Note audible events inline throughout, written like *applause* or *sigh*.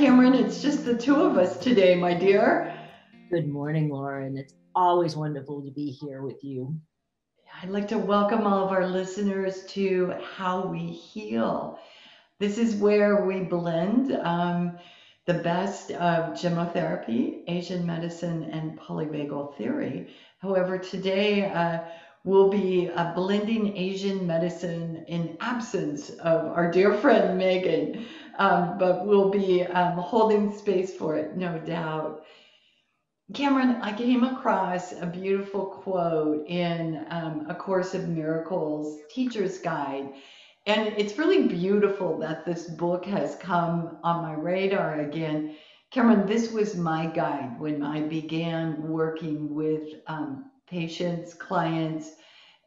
Cameron. It's just the two of us today, my dear. Good morning, Lauren. It's always wonderful to be here with you. I'd like to welcome all of our listeners to How We Heal. This is where we blend um, the best of gemmotherapy, Asian medicine, and polyvagal theory. However, today uh, we'll be uh, blending Asian medicine in absence of our dear friend Megan, um, but we'll be um, holding space for it, no doubt. Cameron, I came across a beautiful quote in um, A Course of Miracles Teacher's Guide. And it's really beautiful that this book has come on my radar again. Cameron, this was my guide when I began working with um, patients, clients,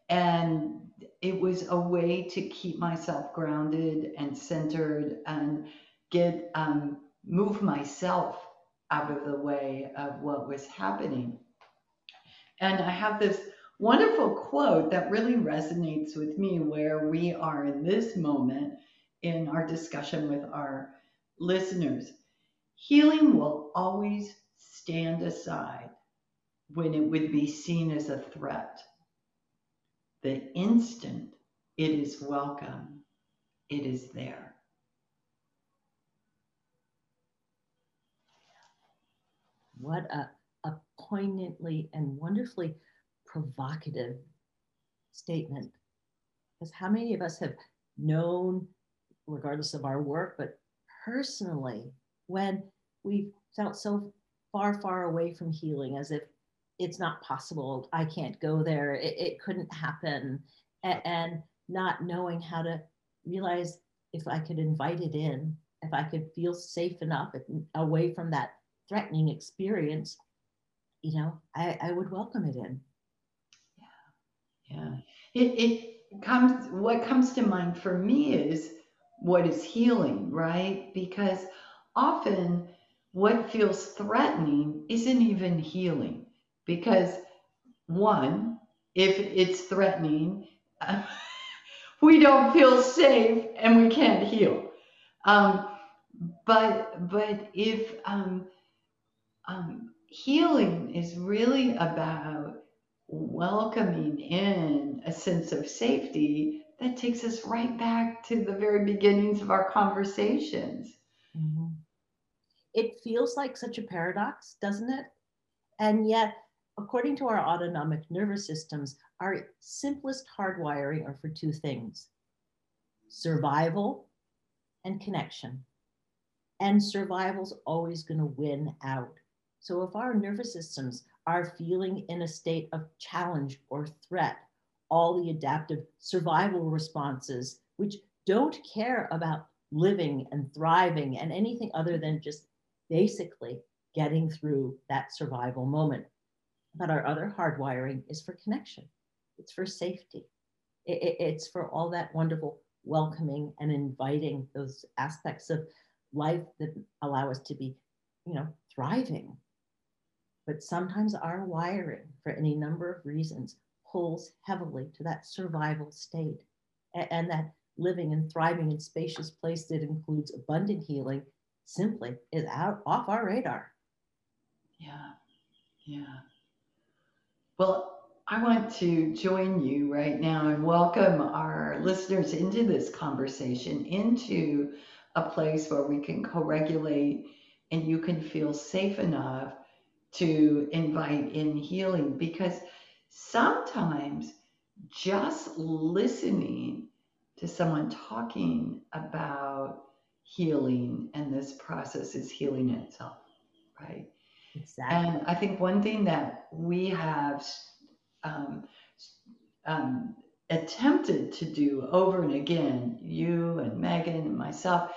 and it was a way to keep myself grounded and centered and get um, move myself out of the way of what was happening. And I have this wonderful quote that really resonates with me where we are in this moment in our discussion with our listeners. Healing will always stand aside when it would be seen as a threat. The instant it is welcome, it is there. What a, a poignantly and wonderfully provocative statement. Because how many of us have known, regardless of our work, but personally, when we felt so far, far away from healing, as if it's not possible, I can't go there, it, it couldn't happen, and, and not knowing how to realize if I could invite it in, if I could feel safe enough away from that threatening experience, you know, I, I would welcome it in. Yeah. Yeah. It, it comes, what comes to mind for me is what is healing, right? Because often what feels threatening isn't even healing. Because one, if it's threatening, *laughs* we don't feel safe and we can't heal. Um, but but if um, um, healing is really about welcoming in a sense of safety that takes us right back to the very beginnings of our conversations. Mm-hmm. It feels like such a paradox, doesn't it? And yet, according to our autonomic nervous systems, our simplest hardwiring are for two things survival and connection. And survival's always going to win out. So if our nervous systems are feeling in a state of challenge or threat, all the adaptive survival responses, which don't care about living and thriving and anything other than just basically getting through that survival moment. But our other hardwiring is for connection, it's for safety, it's for all that wonderful welcoming and inviting those aspects of life that allow us to be, you know, thriving but sometimes our wiring, for any number of reasons, pulls heavily to that survival state. And that living and thriving in spacious place that includes abundant healing simply is out off our radar. Yeah, yeah. Well, I want to join you right now and welcome our listeners into this conversation, into a place where we can co regulate and you can feel safe enough to invite in healing because sometimes just listening to someone talking about healing and this process is healing itself, right? Exactly. And I think one thing that we have um, um, attempted to do over and again, you and Megan and myself,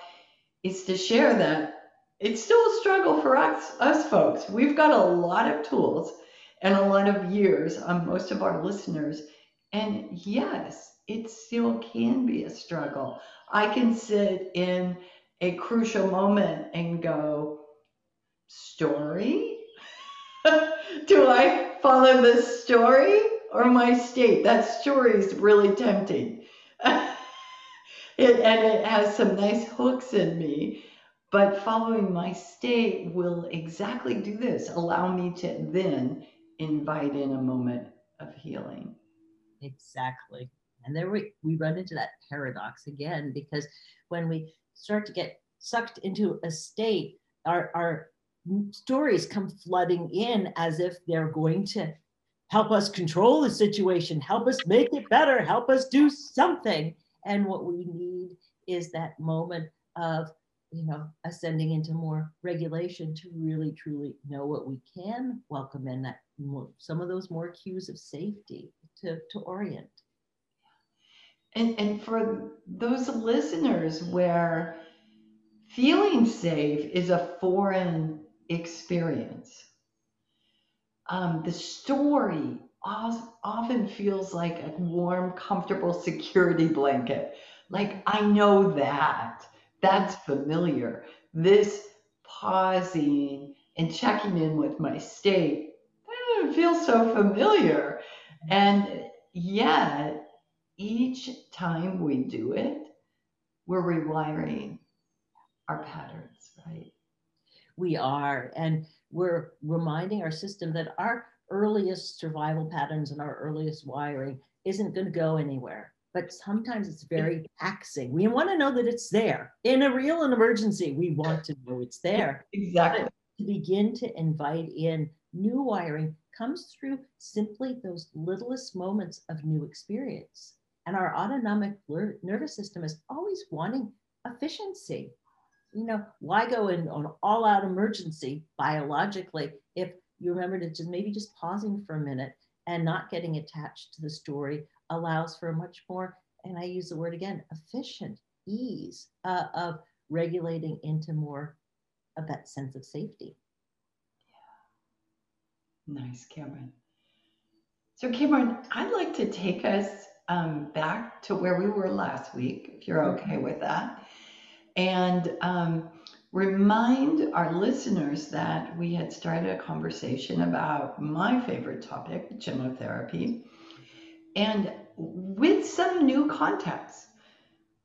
is to share that it's still a struggle for us, us folks. We've got a lot of tools and a lot of years on most of our listeners. And yes, it still can be a struggle. I can sit in a crucial moment and go, story? *laughs* Do I follow the story or my state? That story is really tempting. *laughs* it, and it has some nice hooks in me But following my state will exactly do this, allow me to then invite in a moment of healing. Exactly. And there we, we run into that paradox again, because when we start to get sucked into a state, our, our stories come flooding in as if they're going to help us control the situation, help us make it better, help us do something. And what we need is that moment of, you know, ascending into more regulation to really truly know what we can welcome in that more, some of those more cues of safety to, to orient. And, and for those listeners where feeling safe is a foreign experience, um, the story often feels like a warm, comfortable security blanket. Like, I know that. That's familiar. This pausing and checking in with my state it feels so familiar. And yet, each time we do it, we're rewiring our patterns, right? We are. And we're reminding our system that our earliest survival patterns and our earliest wiring isn't going to go anywhere. But sometimes it's very taxing. We want to know that it's there. In a real emergency, we want to know it's there. Exactly. But to begin to invite in new wiring comes through simply those littlest moments of new experience. And our autonomic nervous system is always wanting efficiency you know, why go in on all out emergency biologically if you remember to just maybe just pausing for a minute and not getting attached to the story allows for a much more, and I use the word again, efficient ease uh, of regulating into more of that sense of safety. Yeah. Nice, Cameron. So, Cameron, I'd like to take us um, back to where we were last week, if you're okay mm-hmm. with that and um, remind our listeners that we had started a conversation about my favorite topic, gemmotherapy, and with some new contacts.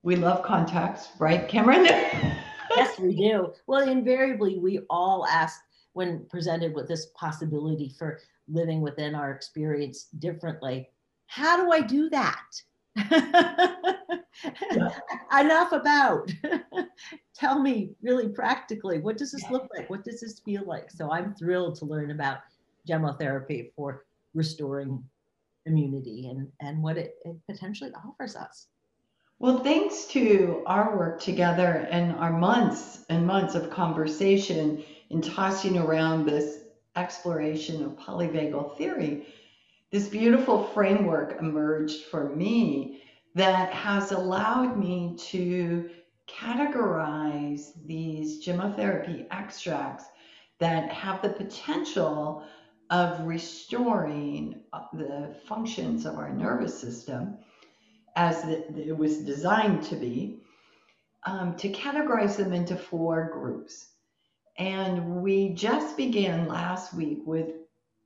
We love contacts, right, Cameron? *laughs* yes, we do. Well, invariably, we all ask when presented with this possibility for living within our experience differently how do I do that? *laughs* Enough about. *laughs* Tell me really practically, what does this look like? What does this feel like? So I'm thrilled to learn about gemmotherapy for restoring immunity and, and what it, it potentially offers us. Well, thanks to our work together and our months and months of conversation in tossing around this exploration of polyvagal theory, this beautiful framework emerged for me that has allowed me to categorize these gemmotherapy extracts that have the potential of restoring the functions of our nervous system as it was designed to be, um, to categorize them into four groups. And we just began last week with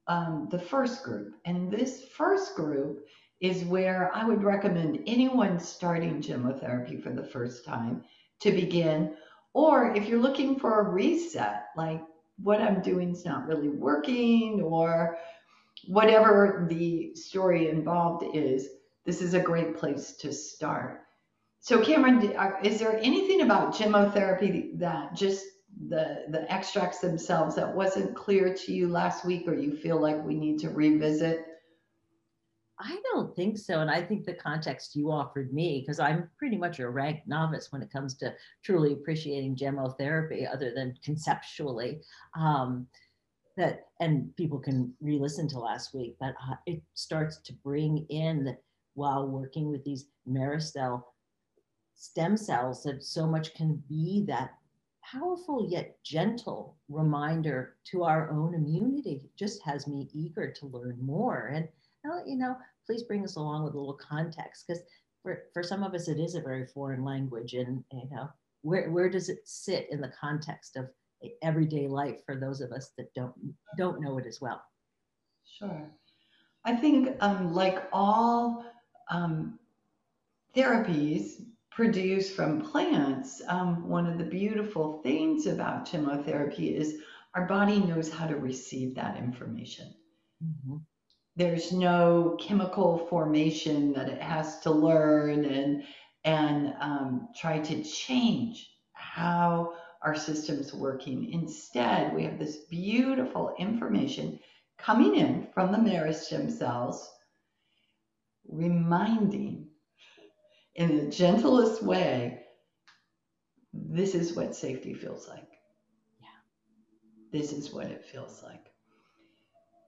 um, the first group. And this first group is where I would recommend anyone starting gemmotherapy for the first time to begin. Or if you're looking for a reset, like what I'm doing is not really working, or whatever the story involved is, this is a great place to start. So, Cameron, is there anything about gemmotherapy that just the the extracts themselves that wasn't clear to you last week or you feel like we need to revisit? I don't think so and i think the context you offered me because i'm pretty much a rank novice when it comes to truly appreciating gemmotherapy, other than conceptually. Um, that and people can re-listen to last week but uh, it starts to bring in while working with these meristem stem cells that so much can be that powerful yet gentle reminder to our own immunity. It just has me eager to learn more. And you know please bring us along with a little context because for, for some of us it is a very foreign language. And you know where, where does it sit in the context of everyday life for those of us that don't don't know it as well? Sure. I think um, like all um, therapies produce from plants, um, one of the beautiful things about gemmotherapy is our body knows how to receive that information. Mm-hmm. There's no chemical formation that it has to learn and and um, try to change how our system's working. Instead, we have this beautiful information coming in from the meristem cells, reminding in the gentlest way, this is what safety feels like. Yeah. This is what it feels like.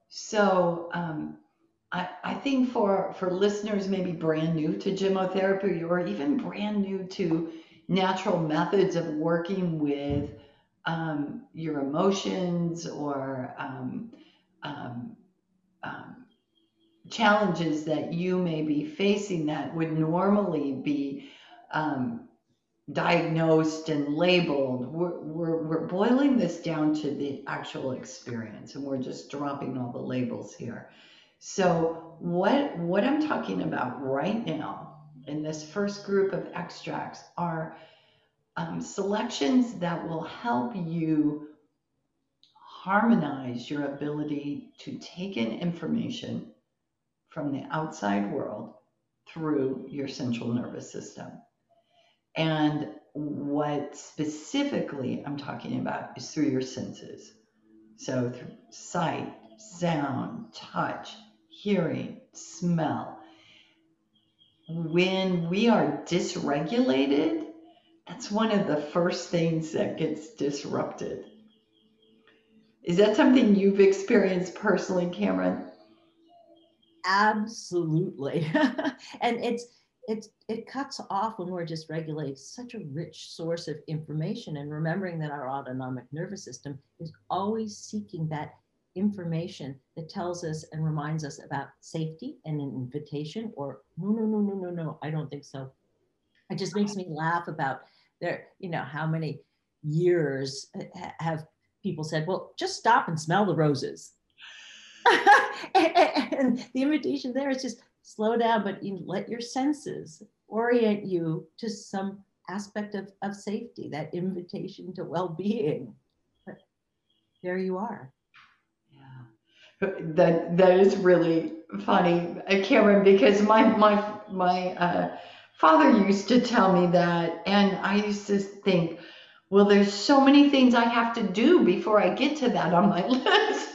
So um, I, I think for, for listeners maybe brand new to gemmotherapy or even brand new to natural methods of working with um, your emotions or um, um, um, challenges that you may be facing that would normally be um, diagnosed and labeled. We're, we're, we're boiling this down to the actual experience and we're just dropping all the labels here. So what, what I'm talking about right now in this first group of extracts are um, selections that will help you harmonize your ability to take in information from the outside world through your central nervous system. And what specifically I'm talking about is through your senses. So, through sight, sound, touch, hearing, smell. When we are dysregulated, that's one of the first things that gets disrupted. Is that something you've experienced personally, Cameron? Absolutely. *laughs* and it's it's it cuts off when we're just regulating such a rich source of information and remembering that our autonomic nervous system is always seeking that information that tells us and reminds us about safety and an invitation or no no no no no no i don't think so it just makes me laugh about there you know how many years uh, have people said well just stop and smell the roses *laughs* and the invitation there is just slow down, but you let your senses orient you to some aspect of, of safety, that invitation to well-being. But there you are. Yeah. That that is really funny, uh, Cameron, because my my my uh, father used to tell me that, and I used to think, well, there's so many things I have to do before I get to that on my *laughs* list,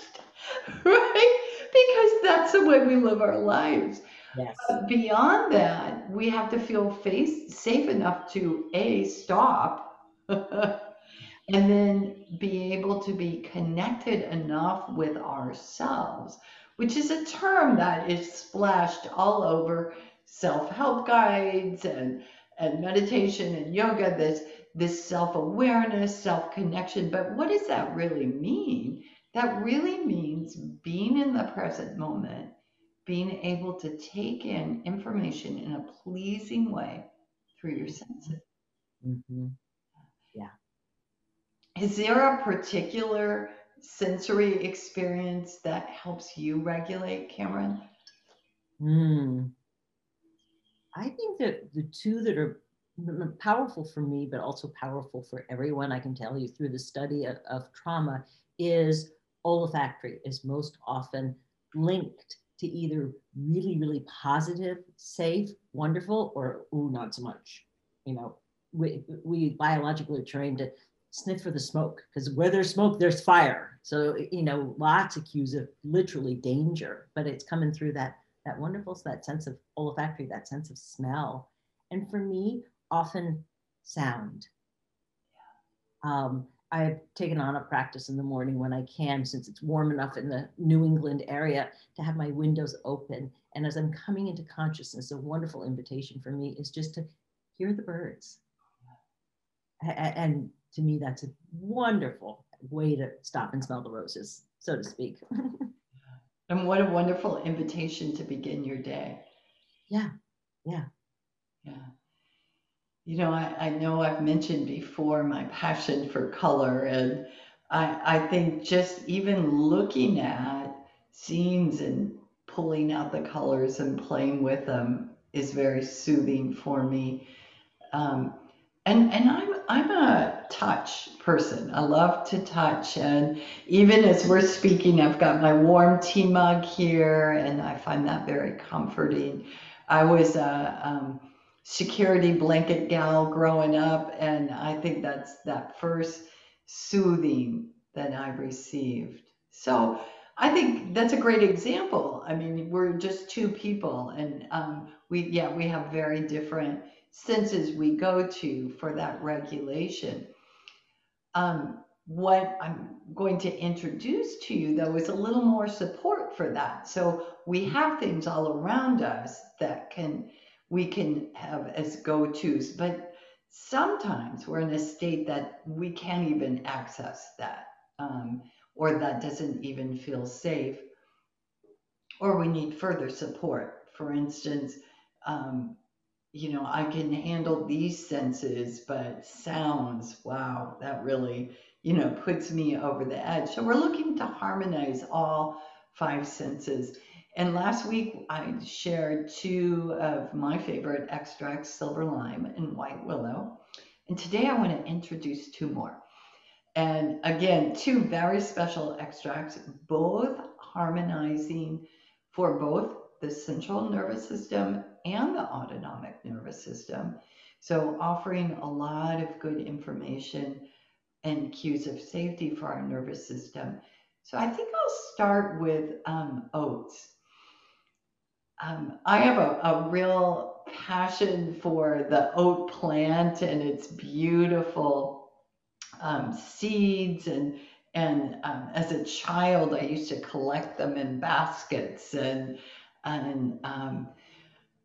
*laughs* right? because that's the way we live our lives. Yes. But beyond that, we have to feel face, safe enough to A, stop, *laughs* and then be able to be connected enough with ourselves, which is a term that is splashed all over self-help guides and, and meditation and yoga, this, this self-awareness, self-connection. But what does that really mean? That really means being in the present moment, being able to take in information in a pleasing way through your senses. Mm-hmm. Yeah. Is there a particular sensory experience that helps you regulate, Cameron? Mm. I think that the two that are powerful for me, but also powerful for everyone, I can tell you through the study of, of trauma, is olfactory is most often linked to either really, really positive, safe, wonderful, or ooh, not so much. You know, we, we biologically are trained to sniff for the smoke because where there's smoke, there's fire. So, you know, lots of cues of literally danger, but it's coming through that that wonderful, that sense of olfactory, that sense of smell. And for me, often sound. Um, I've taken on a practice in the morning when I can, since it's warm enough in the New England area, to have my windows open. And as I'm coming into consciousness, a wonderful invitation for me is just to hear the birds. And to me, that's a wonderful way to stop and smell the roses, so to speak. *laughs* and what a wonderful invitation to begin your day. Yeah, yeah. Yeah. You know, I, I know I've mentioned before my passion for color, and I, I think just even looking at scenes and pulling out the colors and playing with them is very soothing for me. um, and and I'm I'm a touch person. I love to touch, and even as we're speaking, I've got my warm tea mug here, and I find that very comforting. I was a um, security blanket gal growing up, and I think that's that first soothing that I received. So I think that's a great example. I mean, we're just two people, and um, we yeah we have very different senses we go to for that regulation. Um, what I'm going to introduce to you, though, is a little more support for that. So we have things all around us that can we can have as go-tos, but sometimes we're in a state that we can't even access that, um, or that doesn't even feel safe, or we need further support. For instance, um, you know, I can handle these senses, but sounds, wow, that really, you know, puts me over the edge. So we're looking to harmonize all five senses. And last week I shared two of my favorite extracts, silver lime and white willow. And today I want to introduce two more. And again, two very special extracts, both harmonizing for both the central nervous system and the autonomic nervous system. So, offering a lot of good information and cues of safety for our nervous system. So, I think I'll start with um, oats. Um, I have a, a real passion for the oat plant and its beautiful um, seeds and and um, as a child, I used to collect them in baskets and and um,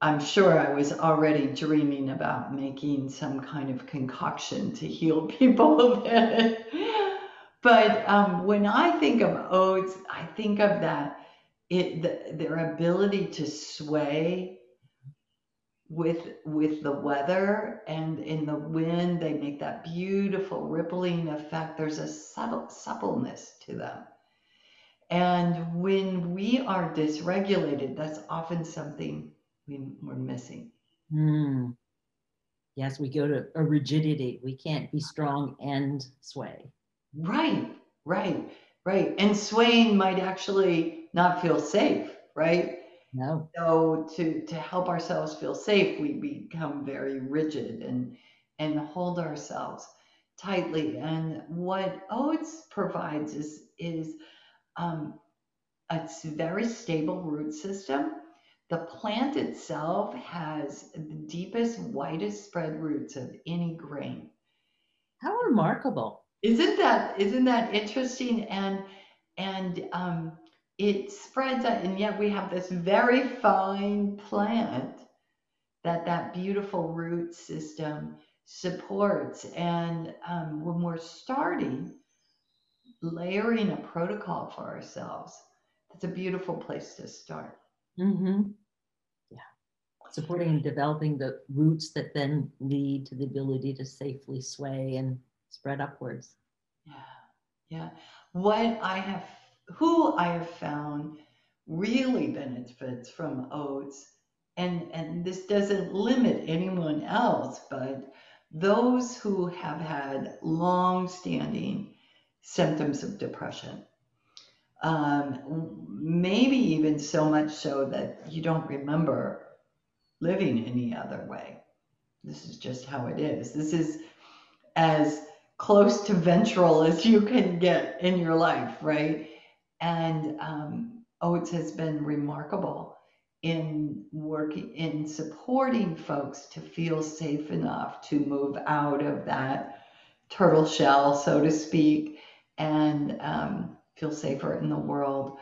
I'm sure I was already dreaming about making some kind of concoction to heal *laughs* people with it. But um, when I think of oats, I think of that it the, their ability to sway with with the weather and in the wind they make that beautiful rippling effect there's a subtle suppleness to them and when we are dysregulated, that's often something we, we're missing. Mm. Yes, we go to a rigidity. We can't be strong and sway. Right, right, right. And swaying might actually not feel safe, right? No. So to to help ourselves feel safe, we become very rigid and and hold ourselves tightly. And what oats provides is is um, a very stable root system. The plant itself has the deepest, widest spread roots of any grain. How remarkable! Isn't that isn't that interesting? And and um, it spreads out, and yet we have this very fine plant that that beautiful root system supports. And um, when we're starting, layering a protocol for ourselves, that's a beautiful place to start. Mm-hmm. Yeah. Supporting and developing the roots that then lead to the ability to safely sway and spread upwards. Yeah. Yeah. What I have, who I have found really benefits from oats, and, and this doesn't limit anyone else, but those who have had long standing symptoms of depression. Um, maybe even so much so that you don't remember living any other way. This is just how it is. This is as close to ventral as you can get in your life, right? And um, Oats has been remarkable in working in supporting folks to feel safe enough to move out of that turtle shell, so to speak, and um, feel safer in the world.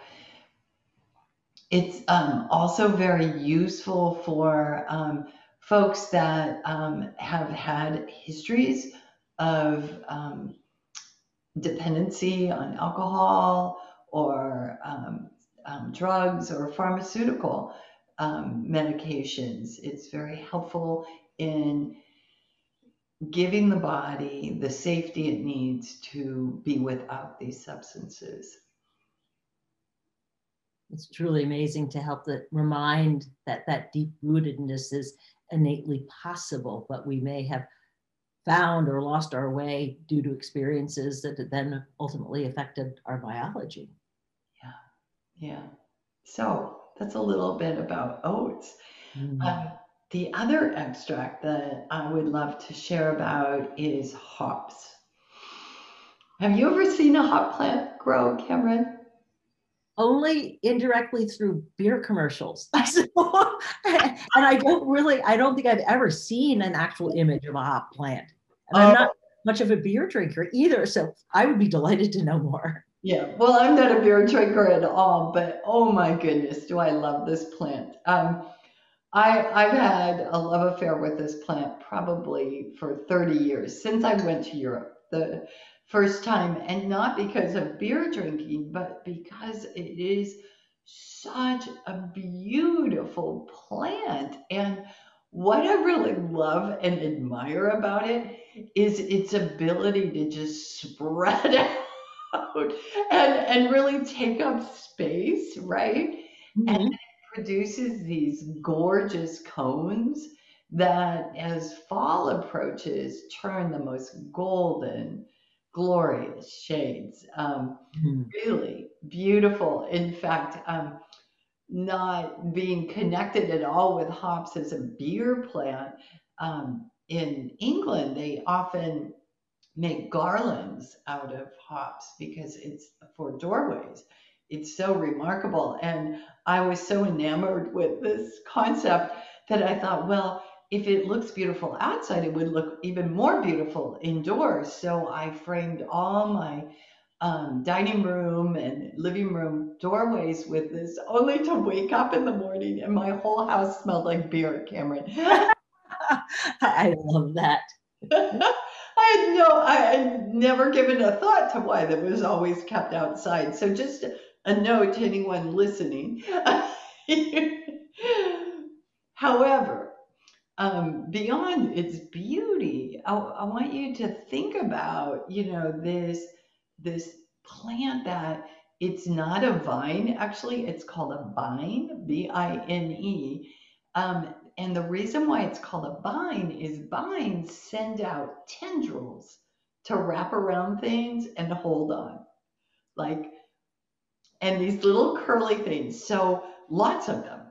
It's um, also very useful for um, folks that um, have had histories of um, dependency on alcohol or um, drugs or pharmaceutical medications. It's very helpful in giving the body the safety it needs to be without these substances. It's truly amazing to help that remind that that deep rootedness is innately possible, but we may have found or lost our way due to experiences that then ultimately affected our biology. Yeah. So that's a little bit about oats. Mm. Um, the other extract that I would love to share about is hops. Have you ever seen a hop plant grow, Cameron? Only indirectly through beer commercials. *laughs* and I don't really, I don't think I've ever seen an actual image of a hop plant. And I'm Oh. not much of a beer drinker either. So I would be delighted to know more. Yeah, well, I'm not a beer drinker at all, but oh my goodness, do I love this plant. Um, I, I've had a love affair with this plant probably for 30 years since I went to Europe the first time, and not because of beer drinking, but because it is such a beautiful plant. And what I really love and admire about it is its ability to just *laughs* spread out and, and really take up space, right? Mhm. produces these gorgeous cones that, as fall approaches, turn the most golden, glorious shades. Um, Mhm. really beautiful. In fact, um, not being connected at all with hops as a beer plant, um, in England, they often make garlands out of hops because it's for doorways. It's so remarkable. And I was so enamored with this concept that I thought, well, if it looks beautiful outside, it would look even more beautiful indoors. So I framed all my um, dining room and living room doorways with this, only to wake up in the morning and my whole house smelled like beer, Cameron. *laughs* I love that. *laughs* I had no, I had never given a thought to why that was always kept outside. So just a note to anyone listening. *laughs* However, um, beyond its beauty, I, I want you to think about, you know, this this plant that it's not a vine. Actually, it's called a bine, B-I-N-E. Um, and the reason why it's called a bine is vines send out tendrils to wrap around things and hold on. Like, and these little curly things. So lots of them.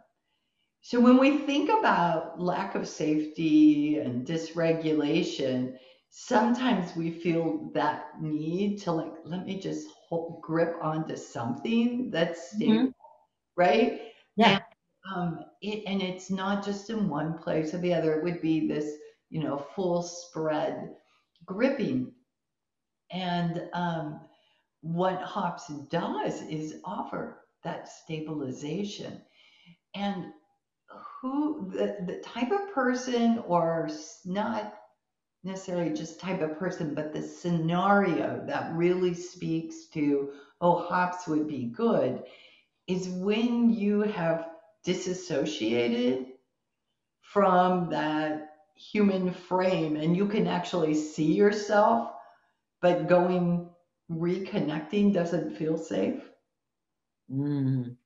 So when we think about lack of safety and dysregulation, sometimes we feel that need to like, let me just hold, grip onto something that's stable, Mhm. right? Um, it, and it's not just in one place or the other. It would be this, you know, full spread gripping. And um, what hops does is offer that stabilization. And who the, the type of person, or not necessarily just type of person, but the scenario that really speaks to, oh, hops would be good, is when you have disassociated from that human frame and you can actually see yourself, but going reconnecting doesn't feel safe. Mm.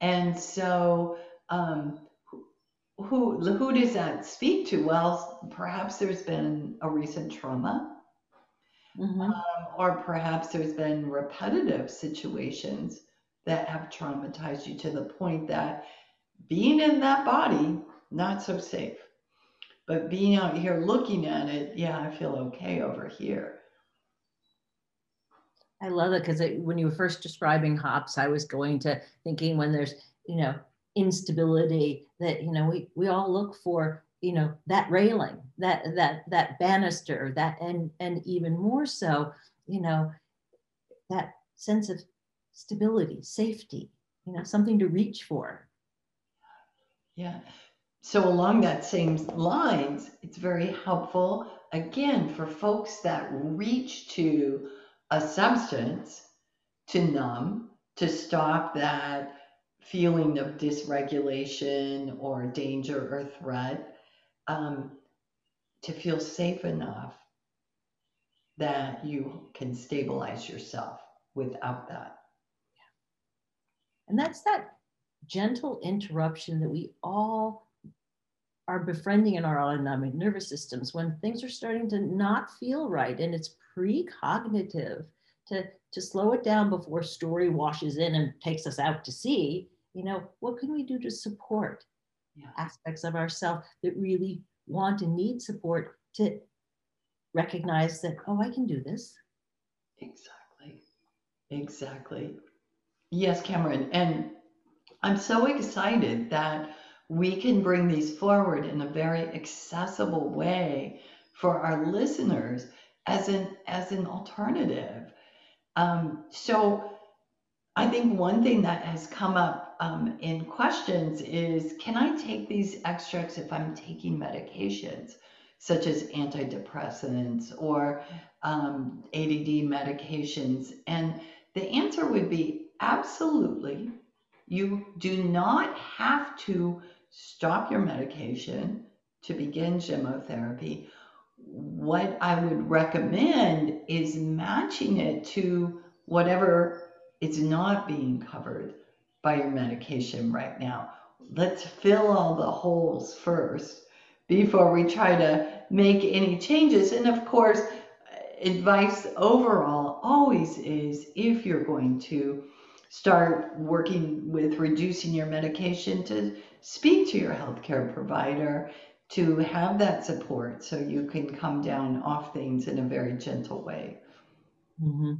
And so, um, who who does that speak to? Well, perhaps there's been a recent trauma, Mhm. um, or perhaps there's been repetitive situations that have traumatized you to the point that being in that body, not so safe. But being out here looking at it, yeah, I feel okay over here. I love it because when you were first describing hops, I was going to thinking when there's, you know, instability that, you know, we, we all look for, you know, that railing, that, that, that banister, that, and, and even more so, you know, that sense of stability, safety, you know, something to reach for. Yeah. So along that same lines, it's very helpful, again, for folks that reach to a substance to numb, to stop that feeling of dysregulation or danger or threat, um, to feel safe enough that you can stabilize yourself without that. And that's that gentle interruption that we all are befriending in our autonomic nervous systems when things are starting to not feel right and it's precognitive to to slow it down before story washes in and takes us out to sea you know what can we do to support yeah. aspects of ourselves that really want and need support to recognize that oh i can do this? Exactly. Exactly yes cameron and i'm so excited that we can bring these forward in a very accessible way for our listeners as an as an alternative. Um, so I think one thing that has come up um, in questions is can I take these extracts if I'm taking medications such as antidepressants or um, ADD medications? And the answer would be absolutely. You do not have to stop your medication to begin gemmotherapy. What I would recommend is matching it to whatever is not being covered by your medication right now. Let's fill all the holes first before we try to make any changes. And of course, advice overall always is if you're going to start working with reducing your medication to speak to your healthcare provider to have that support so you can come down off things in a very gentle way. Mm-hmm.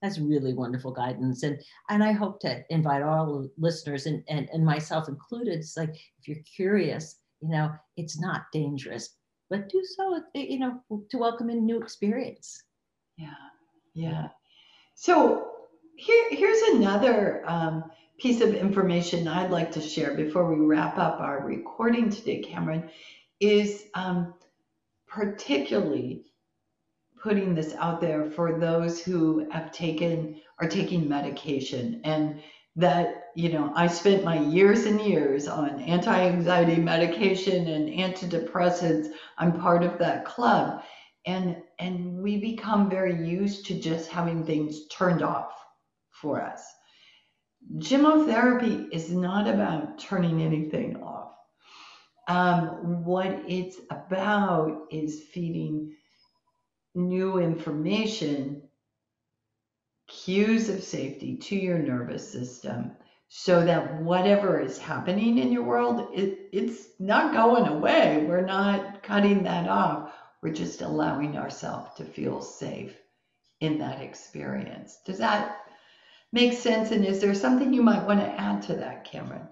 That's really wonderful guidance. And and I hope to invite all listeners and, and, and myself included. It's like if you're curious, you know, it's not dangerous, but do so, you know, to welcome in new experience. Yeah. Yeah. So here, here's another um, piece of information I'd like to share before we wrap up our recording today, Cameron, is um, particularly putting this out there for those who have taken are taking medication and that you know i spent my years and years on anti-anxiety medication and antidepressants. I'm part of that club. And and we become very used to just having things turned off for us Gemmotherapy is not about turning anything off. Um, what it's about is feeding new information, cues of safety to your nervous system so that whatever is happening in your world, it, it's not going away. We're not cutting that off. We're just allowing ourselves to feel safe in that experience. Does that makes sense. And is there something you might want to add to that, Cameron?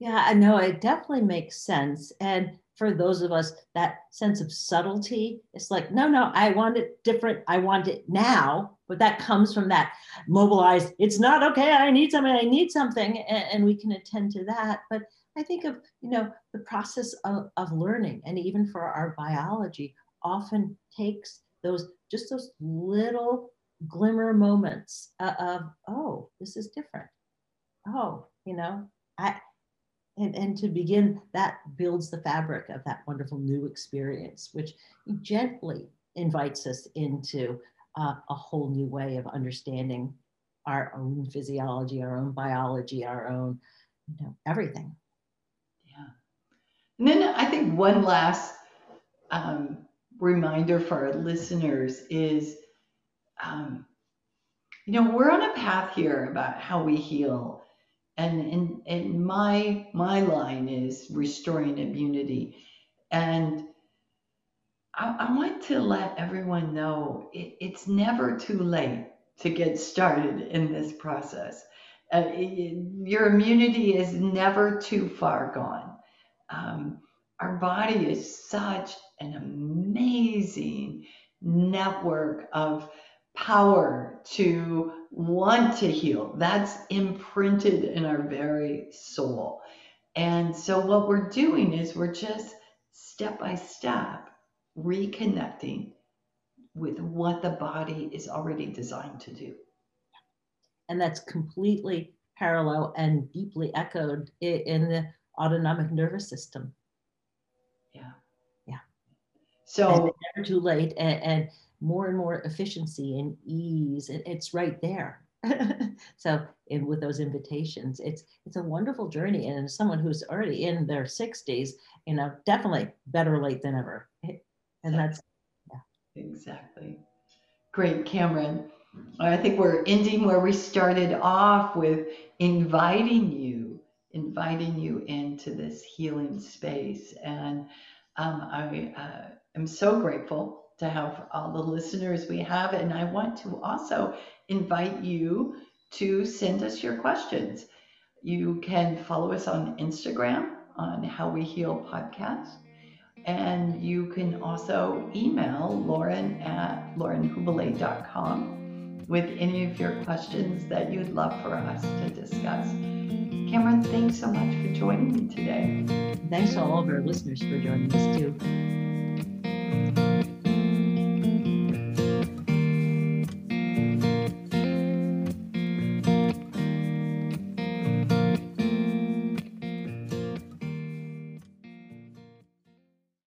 Yeah, I know it definitely makes sense. And for those of us, that sense of subtlety, it's like, no, no, I want it different. I want it now. But that comes from that mobilized, it's not okay. I need something. I need something. And, and we can attend to that. But I think of, you know, the process of, of learning and even for our biology often takes those just those little glimmer moments of, oh, this is different. Oh, you know, I, and, and to begin, that builds the fabric of that wonderful new experience, which gently invites us into uh, a whole new way of understanding our own physiology, our own biology, our own, you know, everything. Yeah. And then I think one last um, reminder for our listeners is um, you know, we're on a path here about how we heal. And, and my, my line is restoring immunity. And I, want to let everyone know it, it's never too late to get started in this process. Uh, your immunity is never too far gone. Um, our body is such an amazing network of power to want to heal. That's imprinted in our very soul. And so, what we're doing is we're just step by step reconnecting with what the body is already designed to do. And that's completely parallel and deeply echoed in the autonomic nervous system. Yeah. Yeah. So, never too late. And, and more and more efficiency and ease. It, it's right there. *laughs* so and with those invitations, it's it's a wonderful journey. And as someone who's already in their 60s, you know, definitely better late than ever. And that's yeah. Exactly. Great, Cameron. I think we're ending where we started off with inviting you, inviting you into this healing space. And um, I uh, am so grateful to have all the listeners we have. And I want to also invite you to send us your questions. You can follow us on Instagram on How We Heal Podcast. And you can also email Lauren at laurenhubile.com with any of your questions that you'd love for us to discuss. Cameron, thanks so much for joining me today. Thanks to all of our listeners for joining us too.